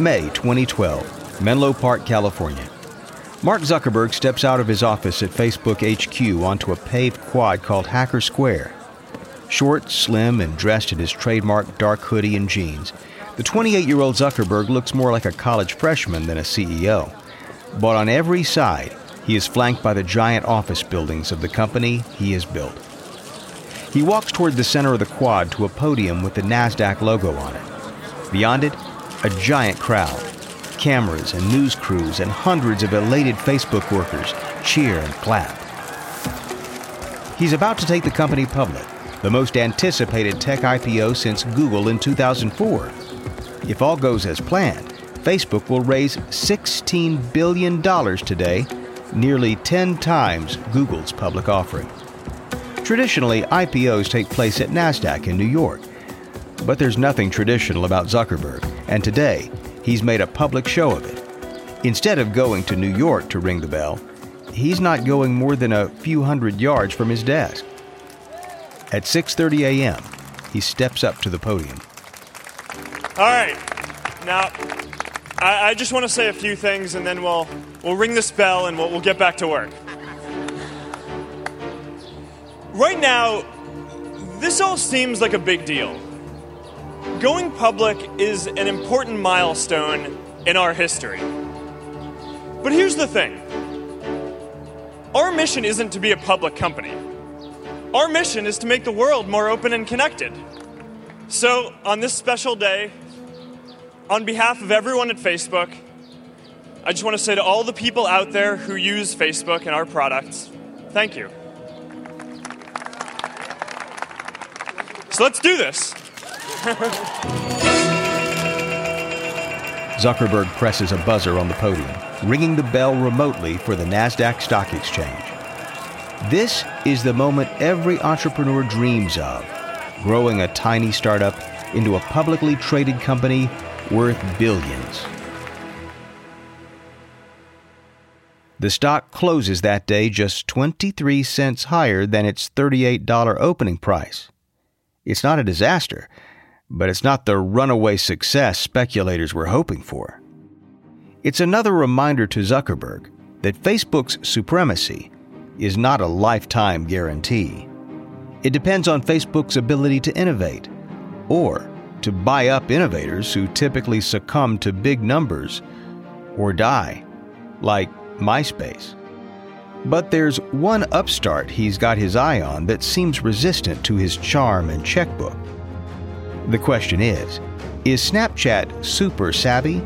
May 2012, Menlo Park, California. Mark Zuckerberg steps out of his office at Facebook HQ onto a paved quad called Hacker Square. Short, slim, and dressed in his trademark dark hoodie and jeans, the 28 year old Zuckerberg looks more like a college freshman than a CEO. But on every side, he is flanked by the giant office buildings of the company he has built. He walks toward the center of the quad to a podium with the NASDAQ logo on it. Beyond it, a giant crowd. Cameras and news crews and hundreds of elated Facebook workers cheer and clap. He's about to take the company public, the most anticipated tech IPO since Google in 2004. If all goes as planned, Facebook will raise $16 billion today, nearly 10 times Google's public offering. Traditionally, IPOs take place at NASDAQ in New York. But there's nothing traditional about Zuckerberg, and today, he's made a public show of it. Instead of going to New York to ring the bell, he's not going more than a few hundred yards from his desk. At 6:30 a.m., he steps up to the podium. All right. Now, I, I just want to say a few things, and then we'll we'll ring this bell and we'll, we'll get back to work. Right now, this all seems like a big deal. Going public is an important milestone in our history. But here's the thing our mission isn't to be a public company, our mission is to make the world more open and connected. So, on this special day, on behalf of everyone at Facebook, I just want to say to all the people out there who use Facebook and our products, thank you. So let's do this. Zuckerberg presses a buzzer on the podium, ringing the bell remotely for the NASDAQ Stock Exchange. This is the moment every entrepreneur dreams of growing a tiny startup into a publicly traded company worth billions. The stock closes that day just 23 cents higher than its $38 opening price. It's not a disaster, but it's not the runaway success speculators were hoping for. It's another reminder to Zuckerberg that Facebook's supremacy is not a lifetime guarantee. It depends on Facebook's ability to innovate, or to buy up innovators who typically succumb to big numbers or die, like MySpace. But there's one upstart he's got his eye on that seems resistant to his charm and checkbook. The question is Is Snapchat super savvy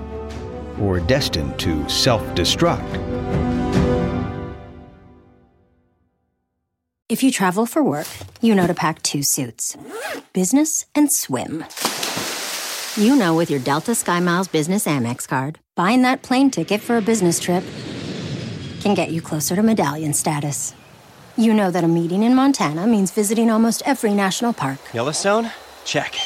or destined to self destruct? If you travel for work, you know to pack two suits business and swim. You know, with your Delta SkyMiles Business Amex card, buying that plane ticket for a business trip can get you closer to medallion status. You know that a meeting in Montana means visiting almost every national park. Yellowstone? Check.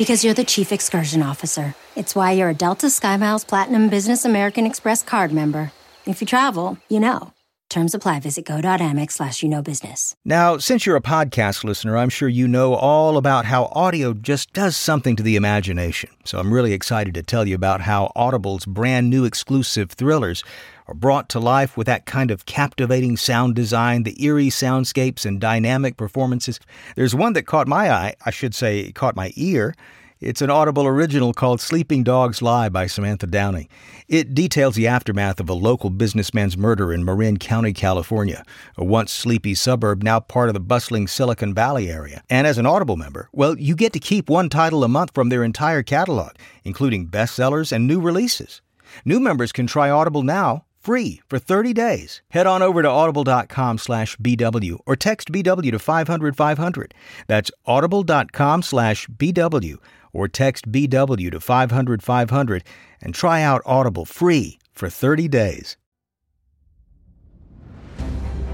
Because you're the chief excursion officer. It's why you're a Delta SkyMiles Platinum Business American Express card member. If you travel, you know. Terms apply. Visit go.amex slash you know business. Now, since you're a podcast listener, I'm sure you know all about how audio just does something to the imagination. So I'm really excited to tell you about how Audible's brand new exclusive thrillers are brought to life with that kind of captivating sound design, the eerie soundscapes, and dynamic performances. There's one that caught my eye, I should say, caught my ear. It's an Audible original called Sleeping Dogs Lie by Samantha Downing. It details the aftermath of a local businessman's murder in Marin County, California, a once sleepy suburb now part of the bustling Silicon Valley area. And as an Audible member, well, you get to keep one title a month from their entire catalog, including bestsellers and new releases. New members can try Audible now free for 30 days. Head on over to audible.com slash BW or text BW to 500 500. That's audible.com slash BW or text BW to 500 500 and try out Audible free for 30 days.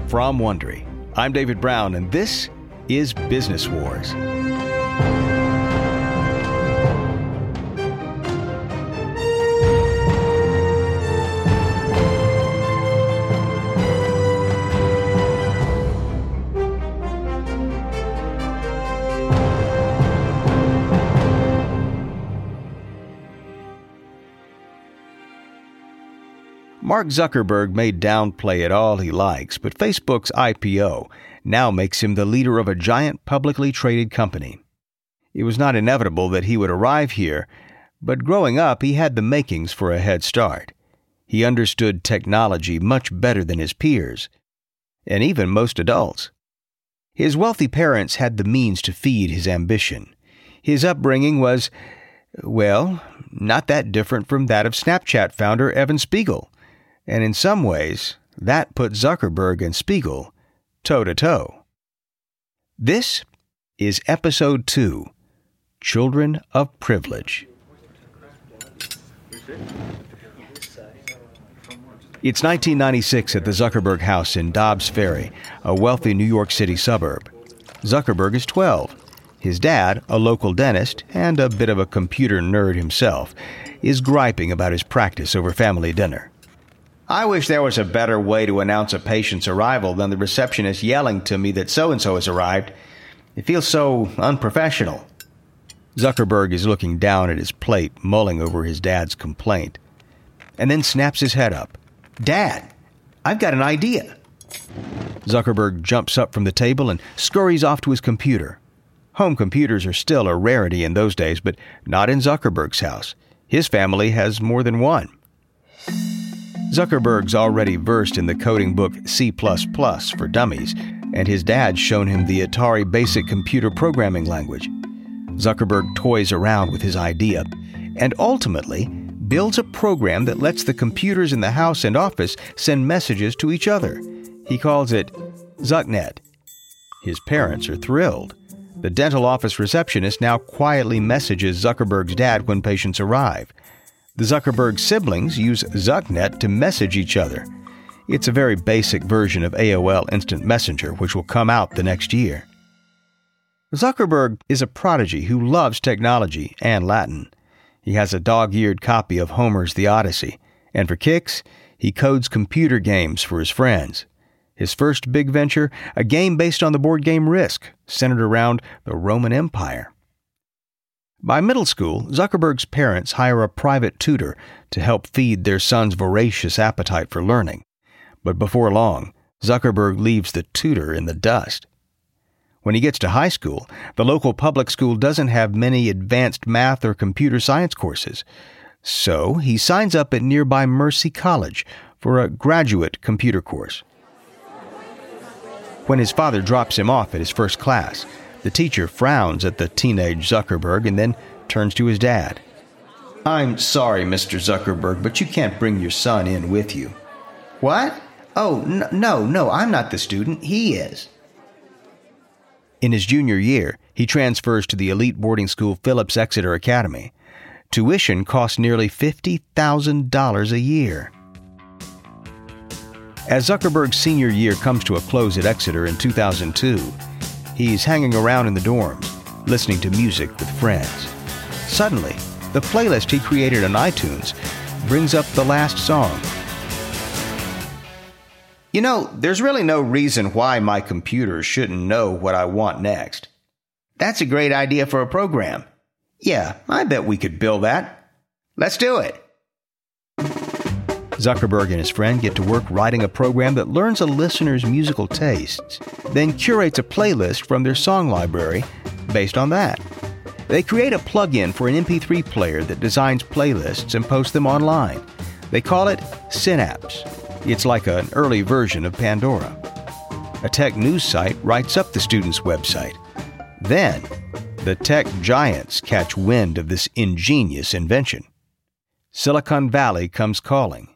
From Wondery, I'm David Brown, and this is Business Wars. Mark Zuckerberg may downplay it all he likes, but Facebook's IPO now makes him the leader of a giant publicly traded company. It was not inevitable that he would arrive here, but growing up, he had the makings for a head start. He understood technology much better than his peers, and even most adults. His wealthy parents had the means to feed his ambition. His upbringing was, well, not that different from that of Snapchat founder Evan Spiegel. And in some ways, that put Zuckerberg and Spiegel toe to toe. This is Episode 2 Children of Privilege. It's 1996 at the Zuckerberg house in Dobbs Ferry, a wealthy New York City suburb. Zuckerberg is 12. His dad, a local dentist and a bit of a computer nerd himself, is griping about his practice over family dinner. I wish there was a better way to announce a patient's arrival than the receptionist yelling to me that so and so has arrived. It feels so unprofessional. Zuckerberg is looking down at his plate, mulling over his dad's complaint, and then snaps his head up. Dad, I've got an idea. Zuckerberg jumps up from the table and scurries off to his computer. Home computers are still a rarity in those days, but not in Zuckerberg's house. His family has more than one. Zuckerberg's already versed in the coding book C for Dummies, and his dad's shown him the Atari Basic Computer Programming Language. Zuckerberg toys around with his idea, and ultimately, builds a program that lets the computers in the house and office send messages to each other. He calls it ZuckNet. His parents are thrilled. The dental office receptionist now quietly messages Zuckerberg's dad when patients arrive. The Zuckerberg siblings use ZuckNet to message each other. It's a very basic version of AOL Instant Messenger, which will come out the next year. Zuckerberg is a prodigy who loves technology and Latin. He has a dog eared copy of Homer's The Odyssey, and for kicks, he codes computer games for his friends. His first big venture, a game based on the board game Risk, centered around the Roman Empire. By middle school, Zuckerberg's parents hire a private tutor to help feed their son's voracious appetite for learning. But before long, Zuckerberg leaves the tutor in the dust. When he gets to high school, the local public school doesn't have many advanced math or computer science courses. So he signs up at nearby Mercy College for a graduate computer course. When his father drops him off at his first class, the teacher frowns at the teenage Zuckerberg and then turns to his dad. I'm sorry, Mr. Zuckerberg, but you can't bring your son in with you. What? Oh, n- no, no, I'm not the student. He is. In his junior year, he transfers to the elite boarding school Phillips Exeter Academy. Tuition costs nearly $50,000 a year. As Zuckerberg's senior year comes to a close at Exeter in 2002, he's hanging around in the dorms, listening to music with friends. Suddenly, the playlist he created on iTunes brings up the last song you know, there's really no reason why my computer shouldn't know what I want next. That's a great idea for a program. Yeah, I bet we could build that. Let's do it. Zuckerberg and his friend get to work writing a program that learns a listener's musical tastes, then curates a playlist from their song library based on that. They create a plug-in for an MP3 player that designs playlists and posts them online. They call it Synapse. It's like an early version of Pandora. A tech news site writes up the student's website. Then, the tech giants catch wind of this ingenious invention. Silicon Valley comes calling.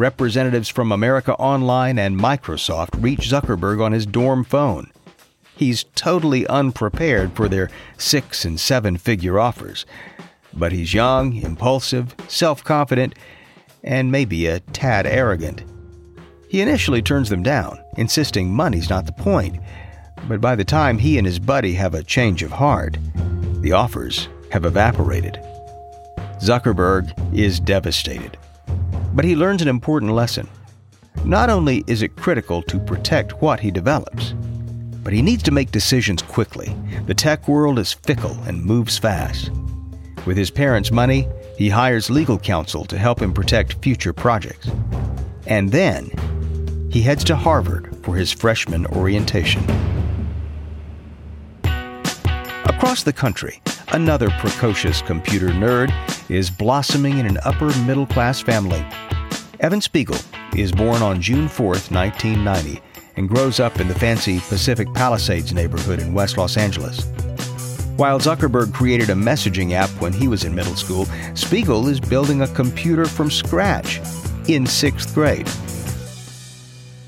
Representatives from America Online and Microsoft reach Zuckerberg on his dorm phone. He's totally unprepared for their six and seven figure offers. But he's young, impulsive, self confident, and maybe a tad arrogant. He initially turns them down, insisting money's not the point, but by the time he and his buddy have a change of heart, the offers have evaporated. Zuckerberg is devastated. But he learns an important lesson. Not only is it critical to protect what he develops, but he needs to make decisions quickly. The tech world is fickle and moves fast. With his parents' money, he hires legal counsel to help him protect future projects. And then he heads to Harvard for his freshman orientation. Across the country, another precocious computer nerd is blossoming in an upper middle class family. Evan Spiegel is born on June 4, 1990, and grows up in the fancy Pacific Palisades neighborhood in West Los Angeles. While Zuckerberg created a messaging app when he was in middle school, Spiegel is building a computer from scratch in sixth grade.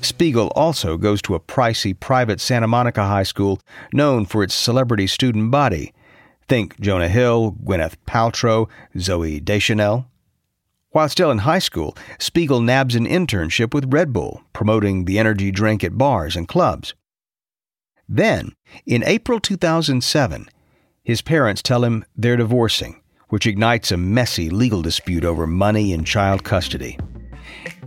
Spiegel also goes to a pricey private Santa Monica high school known for its celebrity student body. Think Jonah Hill, Gwyneth Paltrow, Zooey Deschanel. While still in high school, Spiegel nabs an internship with Red Bull, promoting the energy drink at bars and clubs. Then, in April 2007, his parents tell him they're divorcing, which ignites a messy legal dispute over money and child custody.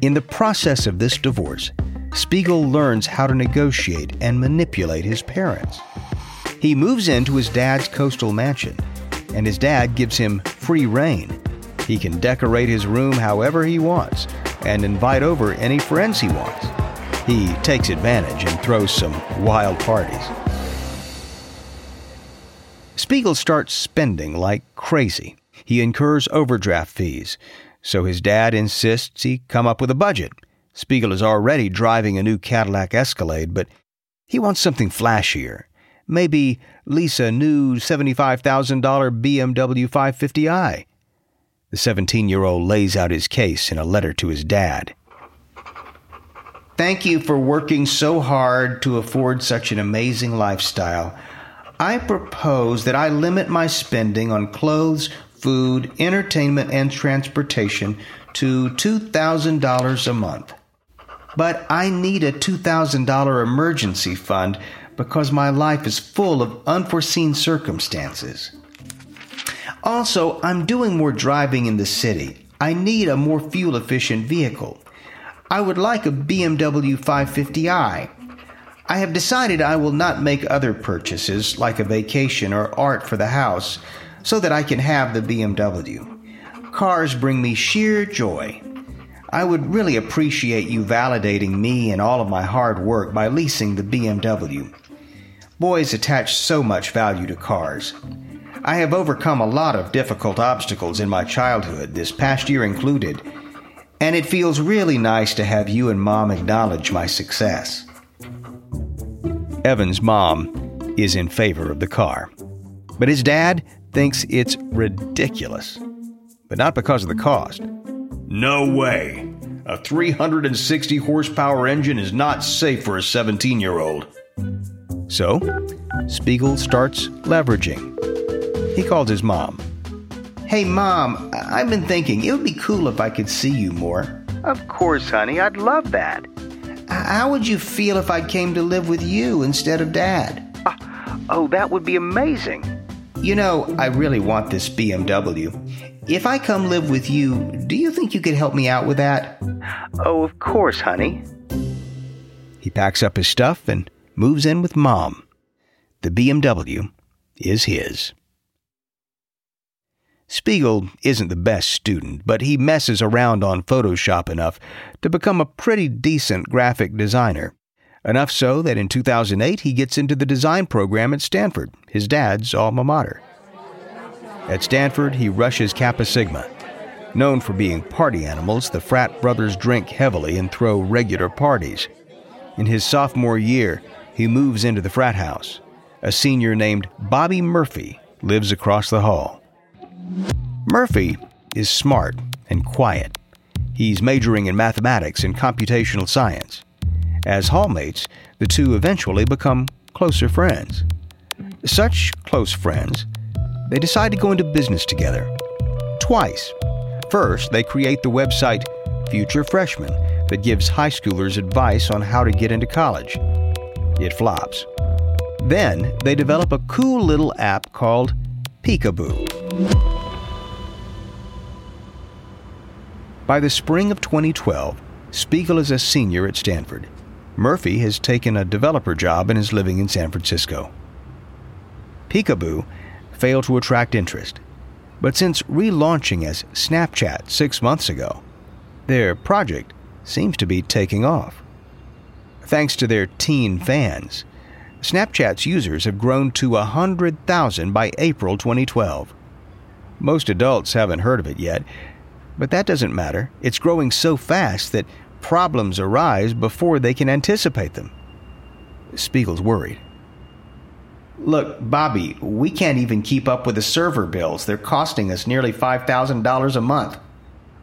In the process of this divorce, Spiegel learns how to negotiate and manipulate his parents. He moves into his dad's coastal mansion, and his dad gives him free reign. He can decorate his room however he wants and invite over any friends he wants. He takes advantage and throws some wild parties. Spiegel starts spending like crazy. He incurs overdraft fees, so his dad insists he come up with a budget. Spiegel is already driving a new Cadillac Escalade, but he wants something flashier. Maybe lease a new $75,000 BMW 550i. The 17 year old lays out his case in a letter to his dad. Thank you for working so hard to afford such an amazing lifestyle. I propose that I limit my spending on clothes, food, entertainment, and transportation to $2,000 a month. But I need a $2,000 emergency fund because my life is full of unforeseen circumstances. Also, I'm doing more driving in the city. I need a more fuel efficient vehicle. I would like a BMW 550i. I have decided I will not make other purchases like a vacation or art for the house so that I can have the BMW. Cars bring me sheer joy. I would really appreciate you validating me and all of my hard work by leasing the BMW. Boys attach so much value to cars. I have overcome a lot of difficult obstacles in my childhood, this past year included, and it feels really nice to have you and Mom acknowledge my success. Evan's mom is in favor of the car, but his dad thinks it's ridiculous, but not because of the cost. No way. A 360 horsepower engine is not safe for a 17 year old. So, Spiegel starts leveraging. He calls his mom. Hey, Mom, I've been thinking it would be cool if I could see you more. Of course, honey, I'd love that. How would you feel if I came to live with you instead of Dad? Ah, oh, that would be amazing. You know, I really want this BMW. If I come live with you, do you think you could help me out with that? Oh, of course, honey. He packs up his stuff and moves in with Mom. The BMW is his. Spiegel isn't the best student, but he messes around on Photoshop enough to become a pretty decent graphic designer. Enough so that in 2008 he gets into the design program at Stanford, his dad's alma mater. At Stanford, he rushes Kappa Sigma. Known for being party animals, the frat brothers drink heavily and throw regular parties. In his sophomore year, he moves into the frat house. A senior named Bobby Murphy lives across the hall. Murphy is smart and quiet. He's majoring in mathematics and computational science. As hallmates, the two eventually become closer friends. Such close friends, they decide to go into business together. Twice. First, they create the website Future Freshman that gives high schoolers advice on how to get into college. It flops. Then, they develop a cool little app called Picaboo. By the spring of 2012, Spiegel is a senior at Stanford. Murphy has taken a developer job and is living in San Francisco. Picaboo failed to attract interest. But since relaunching as Snapchat six months ago, their project seems to be taking off. Thanks to their teen fans, Snapchat's users have grown to 100,000 by April 2012. Most adults haven't heard of it yet, but that doesn't matter. It's growing so fast that problems arise before they can anticipate them. Spiegel's worried. Look, Bobby, we can't even keep up with the server bills. They're costing us nearly $5,000 a month.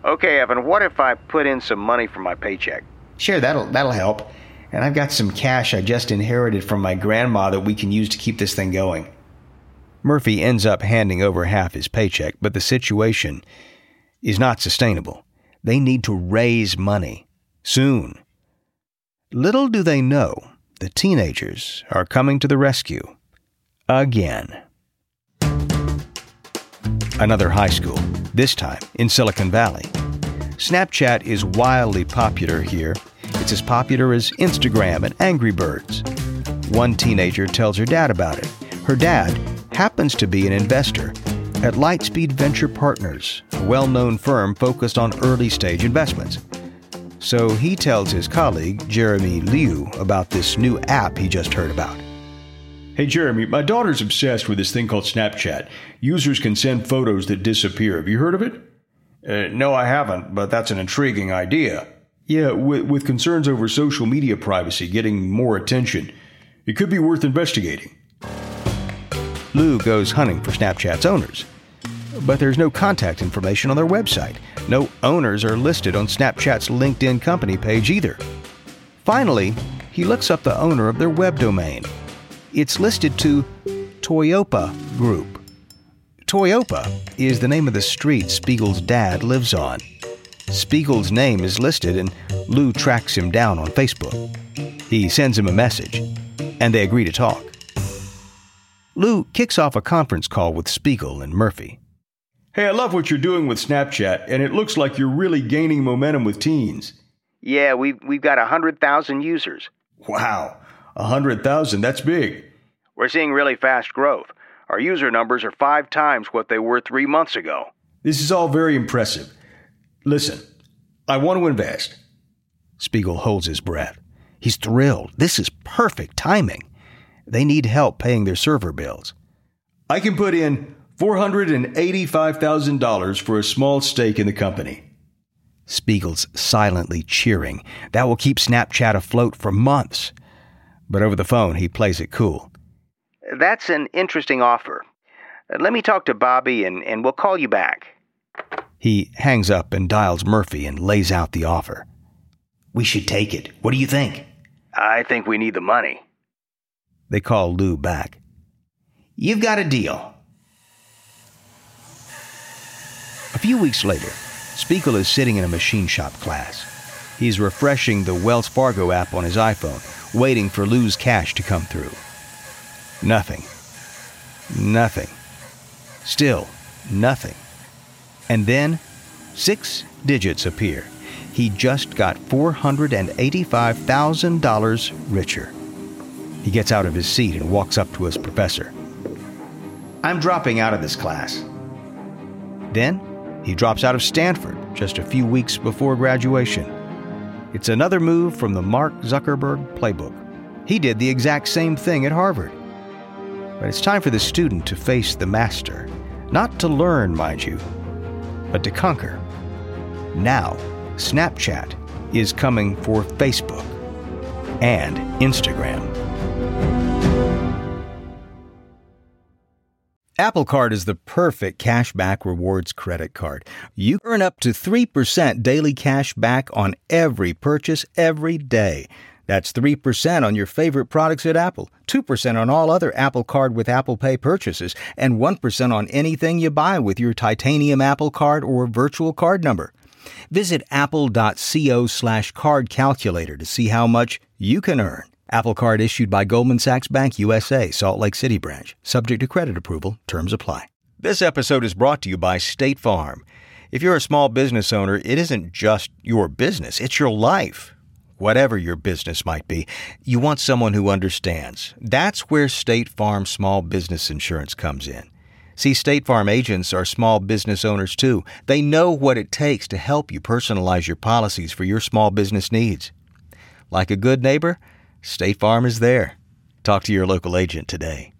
Okay, Evan, what if I put in some money for my paycheck? Sure, that'll that'll help. And I've got some cash I just inherited from my grandma that we can use to keep this thing going. Murphy ends up handing over half his paycheck, but the situation is not sustainable. They need to raise money soon. Little do they know the teenagers are coming to the rescue again. Another high school, this time in Silicon Valley. Snapchat is wildly popular here. It's as popular as Instagram and Angry Birds. One teenager tells her dad about it. Her dad happens to be an investor at Lightspeed Venture Partners, a well known firm focused on early stage investments. So he tells his colleague, Jeremy Liew, about this new app he just heard about. Hey, Jeremy, my daughter's obsessed with this thing called Snapchat. Users can send photos that disappear. Have you heard of it? Uh, no, I haven't, but that's an intriguing idea. Yeah, with, with concerns over social media privacy getting more attention, it could be worth investigating. Liew goes hunting for Snapchat's owners. But there's no contact information on their website. No owners are listed on Snapchat's LinkedIn company page either. Finally, he looks up the owner of their web domain it's listed to Toyopa Group. Toyopa is the name of the street Spiegel's dad lives on. Spiegel's name is listed, and Liew tracks him down on Facebook. He sends him a message, and they agree to talk. Liew kicks off a conference call with Spiegel and Murphy. Hey, I love what you're doing with Snapchat, and it looks like you're really gaining momentum with teens. Yeah, we've, we've got 100,000 users. Wow. A hundred thousand, that's big. We're seeing really fast growth. Our user numbers are five times what they were three months ago. This is all very impressive. Listen, I want to invest. Spiegel holds his breath. He's thrilled. This is perfect timing. They need help paying their server bills. I can put in $485,000 for a small stake in the company. Spiegel's silently cheering. That will keep Snapchat afloat for months but over the phone he plays it cool. That's an interesting offer. Let me talk to Bobby and, and we'll call you back. He hangs up and dials Murphy and lays out the offer. We should take it. What do you think? I think we need the money. They call Liew back. You've got a deal. A few weeks later, Spiegel is sitting in a machine shop class. He's refreshing the Wells Fargo app on his iPhone waiting for Liew's cash to come through. Nothing. Nothing. Still nothing. And then six digits appear. He just got $485,000 richer. He gets out of his seat and walks up to his professor. I'm dropping out of this class. Then he drops out of Stanford just a few weeks before graduation. It's another move from the Mark Zuckerberg playbook. He did the exact same thing at Harvard. But it's time for the student to face the master, not to learn, mind you, but to conquer. Now, Snapchat is coming for Facebook and Instagram. Apple Card is the perfect cashback rewards credit card. You earn up to 3% daily cash back on every purchase every day. That's 3% on your favorite products at Apple, 2% on all other Apple Card with Apple Pay purchases, and 1% on anything you buy with your titanium Apple Card or virtual card number. Visit apple.co slash card calculator to see how much you can earn. Apple Card issued by Goldman Sachs Bank USA, Salt Lake City branch. Subject to credit approval. Terms apply. This episode is brought to you by State Farm. If you're a small business owner, it isn't just your business, it's your life. Whatever your business might be, you want someone who understands. That's where State Farm Small Business Insurance comes in. See, State Farm agents are small business owners too. They know what it takes to help you personalize your policies for your small business needs. Like a good neighbor, State Farm is there. Talk to your local agent today.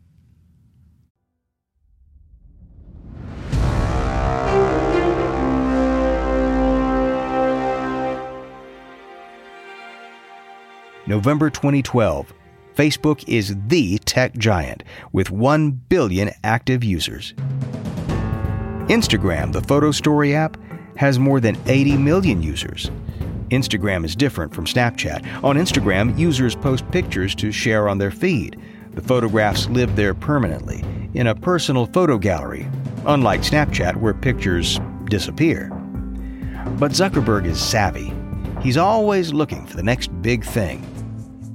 November 2012. Facebook is the tech giant with 1 billion active users. Instagram, the photo story app, has more than 80 million users. Instagram is different from Snapchat. On Instagram, users post pictures to share on their feed. The photographs live there permanently, in a personal photo gallery, unlike Snapchat, where pictures disappear. But Zuckerberg is savvy. He's always looking for the next big thing.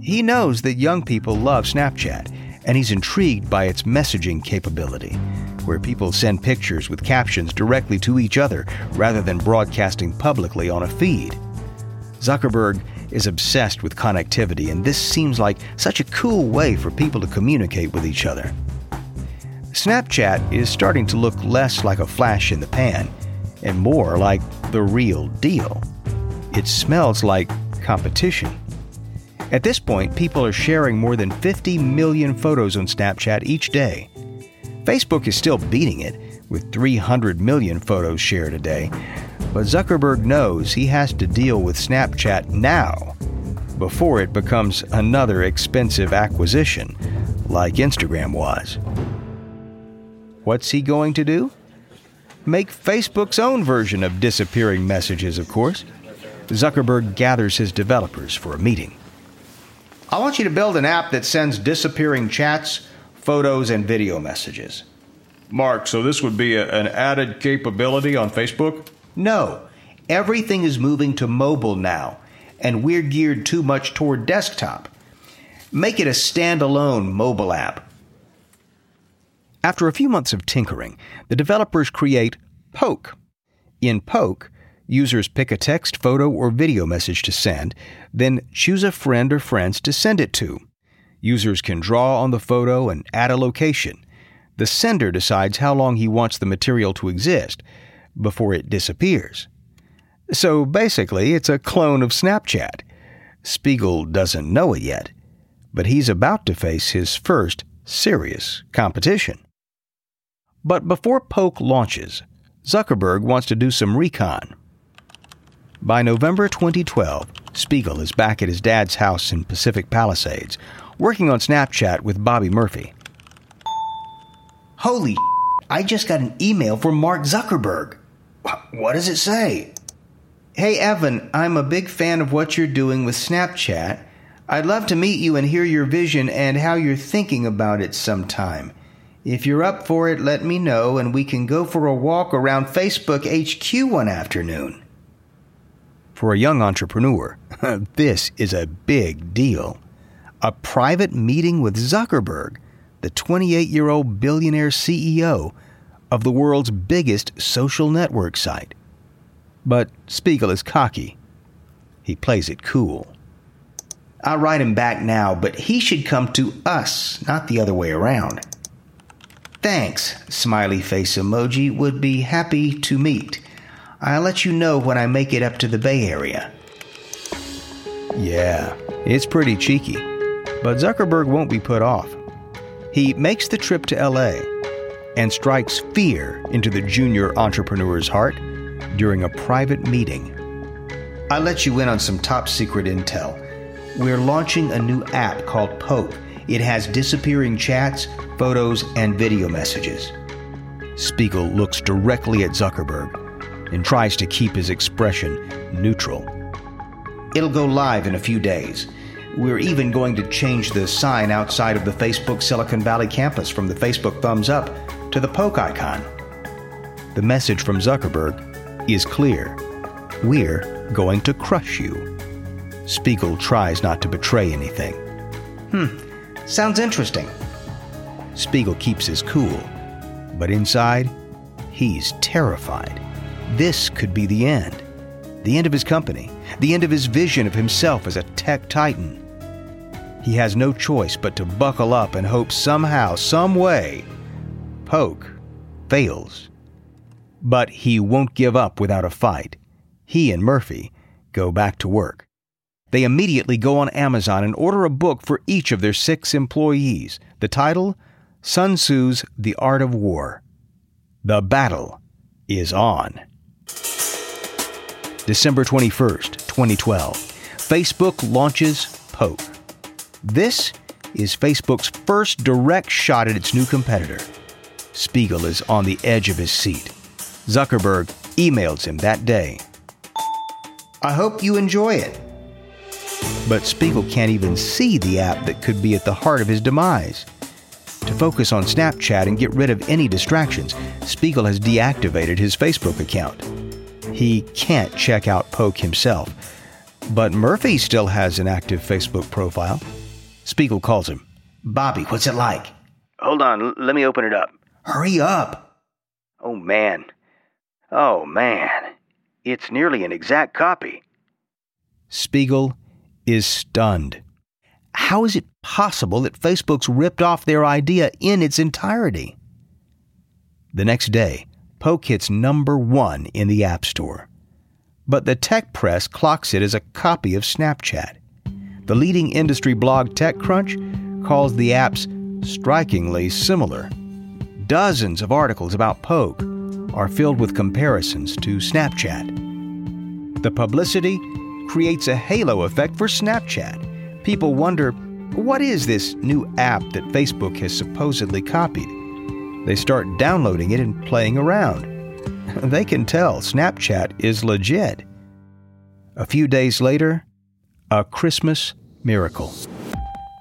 He knows that young people love Snapchat, and he's intrigued by its messaging capability, where people send pictures with captions directly to each other rather than broadcasting publicly on a feed. Zuckerberg is obsessed with connectivity, and this seems like such a cool way for people to communicate with each other. Snapchat is starting to look less like a flash in the pan and more like the real deal. It smells like competition. At this point, people are sharing more than 50 million photos on Snapchat each day. Facebook is still beating it, with 300 million photos shared a day, but Zuckerberg knows he has to deal with Snapchat now before it becomes another expensive acquisition, like Instagram was. What's he going to do? Make Facebook's own version of disappearing messages, of course. Zuckerberg gathers his developers for a meeting. I want you to build an app that sends disappearing chats, photos, and video messages. Mark, so this would be a, an added capability on Facebook? No. Everything is moving to mobile now, and we're geared too much toward desktop. Make it a standalone mobile app. After a few months of tinkering, the developers create Poke. In Poke, Users pick a text, photo, or video message to send, then choose a friend or friends to send it to. Users can draw on the photo and add a location. The sender decides how long he wants the material to exist before it disappears. So basically, it's a clone of Snapchat. Spiegel doesn't know it yet, but he's about to face his first serious competition. But before Poke launches, Zuckerberg wants to do some recon. By November 2012, Spiegel is back at his dad's house in Pacific Palisades, working on Snapchat with Bobby Murphy. Holy I just got an email from Mark Zuckerberg. What does it say? Hey, Evan, I'm a big fan of what you're doing with Snapchat. I'd love to meet you and hear your vision and how you're thinking about it sometime. If you're up for it, let me know and we can go for a walk around Facebook HQ one afternoon. For a young entrepreneur, this is a big deal. A private meeting with Zuckerberg, the 28 year old billionaire CEO of the world's biggest social network site. But Spiegel is cocky. He plays it cool. I'll write him back now, but he should come to us, not the other way around. Thanks, smiley face emoji, would be happy to meet. I'll let you know when I make it up to the Bay Area. Yeah, it's pretty cheeky, but Zuckerberg won't be put off. He makes the trip to LA and strikes fear into the junior entrepreneur's heart during a private meeting. I let you in on some top secret intel. We're launching a new app called Poke. It has disappearing chats, photos, and video messages. Spiegel looks directly at Zuckerberg and tries to keep his expression neutral. It'll go live in a few days. We're even going to change the sign outside of the Facebook Silicon Valley campus from the Facebook thumbs up to the poke icon. The message from Zuckerberg is clear We're going to crush you. Spiegel tries not to betray anything. Hmm, sounds interesting. Spiegel keeps his cool, but inside, he's terrified. This could be the end. The end of his company, the end of his vision of himself as a tech titan. He has no choice but to buckle up and hope somehow, some way, Poke fails. But he won't give up without a fight. He and Murphy go back to work. They immediately go on Amazon and order a book for each of their six employees. The title Sun Tzu's The Art of War. The battle is on. December 21st, 2012. Facebook launches Poke. This is Facebook's first direct shot at its new competitor. Spiegel is on the edge of his seat. Zuckerberg emails him that day. I hope you enjoy it. But Spiegel can't even see the app that could be at the heart of his demise. To focus on Snapchat and get rid of any distractions, Spiegel has deactivated his Facebook account. He can't check out Poke himself, but Murphy still has an active Facebook profile. Spiegel calls him. Bobby, what's it like? Hold on, l- let me open it up. Hurry up. Oh, man. Oh, man. It's nearly an exact copy. Spiegel is stunned. How is it possible that Facebook's ripped off their idea in its entirety? The next day, Poke hits number one in the App Store. But the tech press clocks it as a copy of Snapchat. The leading industry blog TechCrunch calls the apps strikingly similar. Dozens of articles about Poke are filled with comparisons to Snapchat. The publicity creates a halo effect for Snapchat. People wonder what is this new app that Facebook has supposedly copied? They start downloading it and playing around. They can tell Snapchat is legit. A few days later, a Christmas miracle.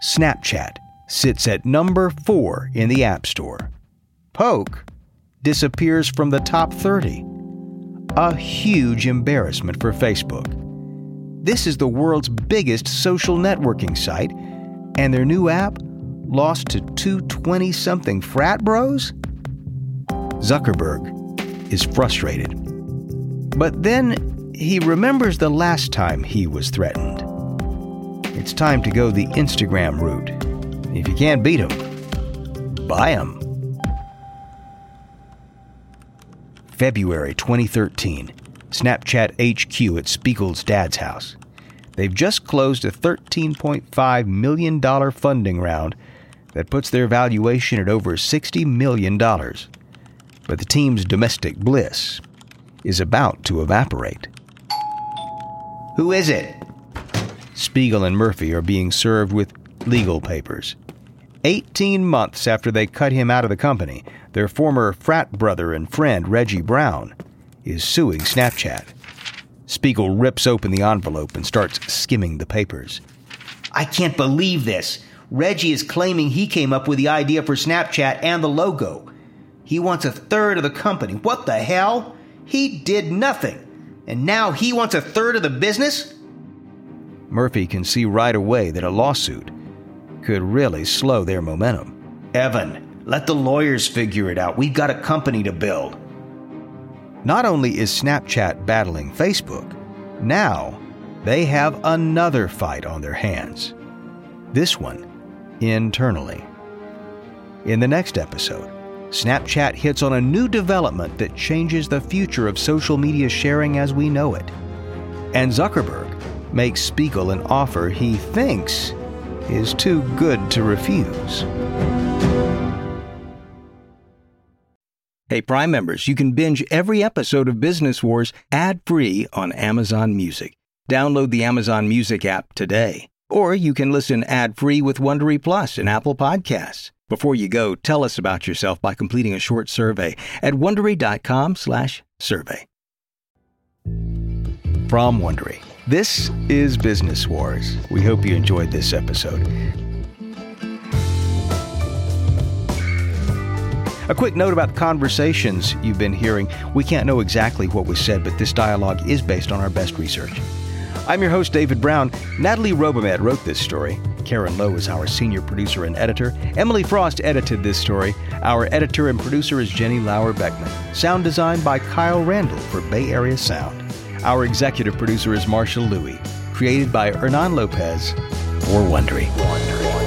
Snapchat sits at number four in the App Store. Poke disappears from the top 30. A huge embarrassment for Facebook. This is the world's biggest social networking site, and their new app lost to two 20 something frat bros? Zuckerberg is frustrated. But then he remembers the last time he was threatened. It's time to go the Instagram route. If you can't beat him, buy him. February 2013, Snapchat HQ at Spiegel's dad's house. They've just closed a $13.5 million funding round that puts their valuation at over $60 million. But the team's domestic bliss is about to evaporate. Who is it? Spiegel and Murphy are being served with legal papers. 18 months after they cut him out of the company, their former frat brother and friend, Reggie Brown, is suing Snapchat. Spiegel rips open the envelope and starts skimming the papers. I can't believe this. Reggie is claiming he came up with the idea for Snapchat and the logo. He wants a third of the company. What the hell? He did nothing. And now he wants a third of the business? Murphy can see right away that a lawsuit could really slow their momentum. Evan, let the lawyers figure it out. We've got a company to build. Not only is Snapchat battling Facebook, now they have another fight on their hands. This one internally. In the next episode, Snapchat hits on a new development that changes the future of social media sharing as we know it. And Zuckerberg makes Spiegel an offer he thinks is too good to refuse. Hey, Prime members, you can binge every episode of Business Wars ad free on Amazon Music. Download the Amazon Music app today. Or you can listen ad free with Wondery Plus and Apple Podcasts. Before you go, tell us about yourself by completing a short survey at slash survey From Wondery, this is Business Wars. We hope you enjoyed this episode. A quick note about the conversations you've been hearing. We can't know exactly what was said, but this dialogue is based on our best research. I'm your host, David Brown. Natalie Robehmed wrote this story. Karen Lowe is our senior producer and editor. Emily Frost edited this story. Our editor and producer is Jenny Lauer Beckman. Sound design by Kyle Randall for Bay Area Sound. Our executive producer is Marshall Louie. Created by Hernan Lopez for Wondery. Wondery.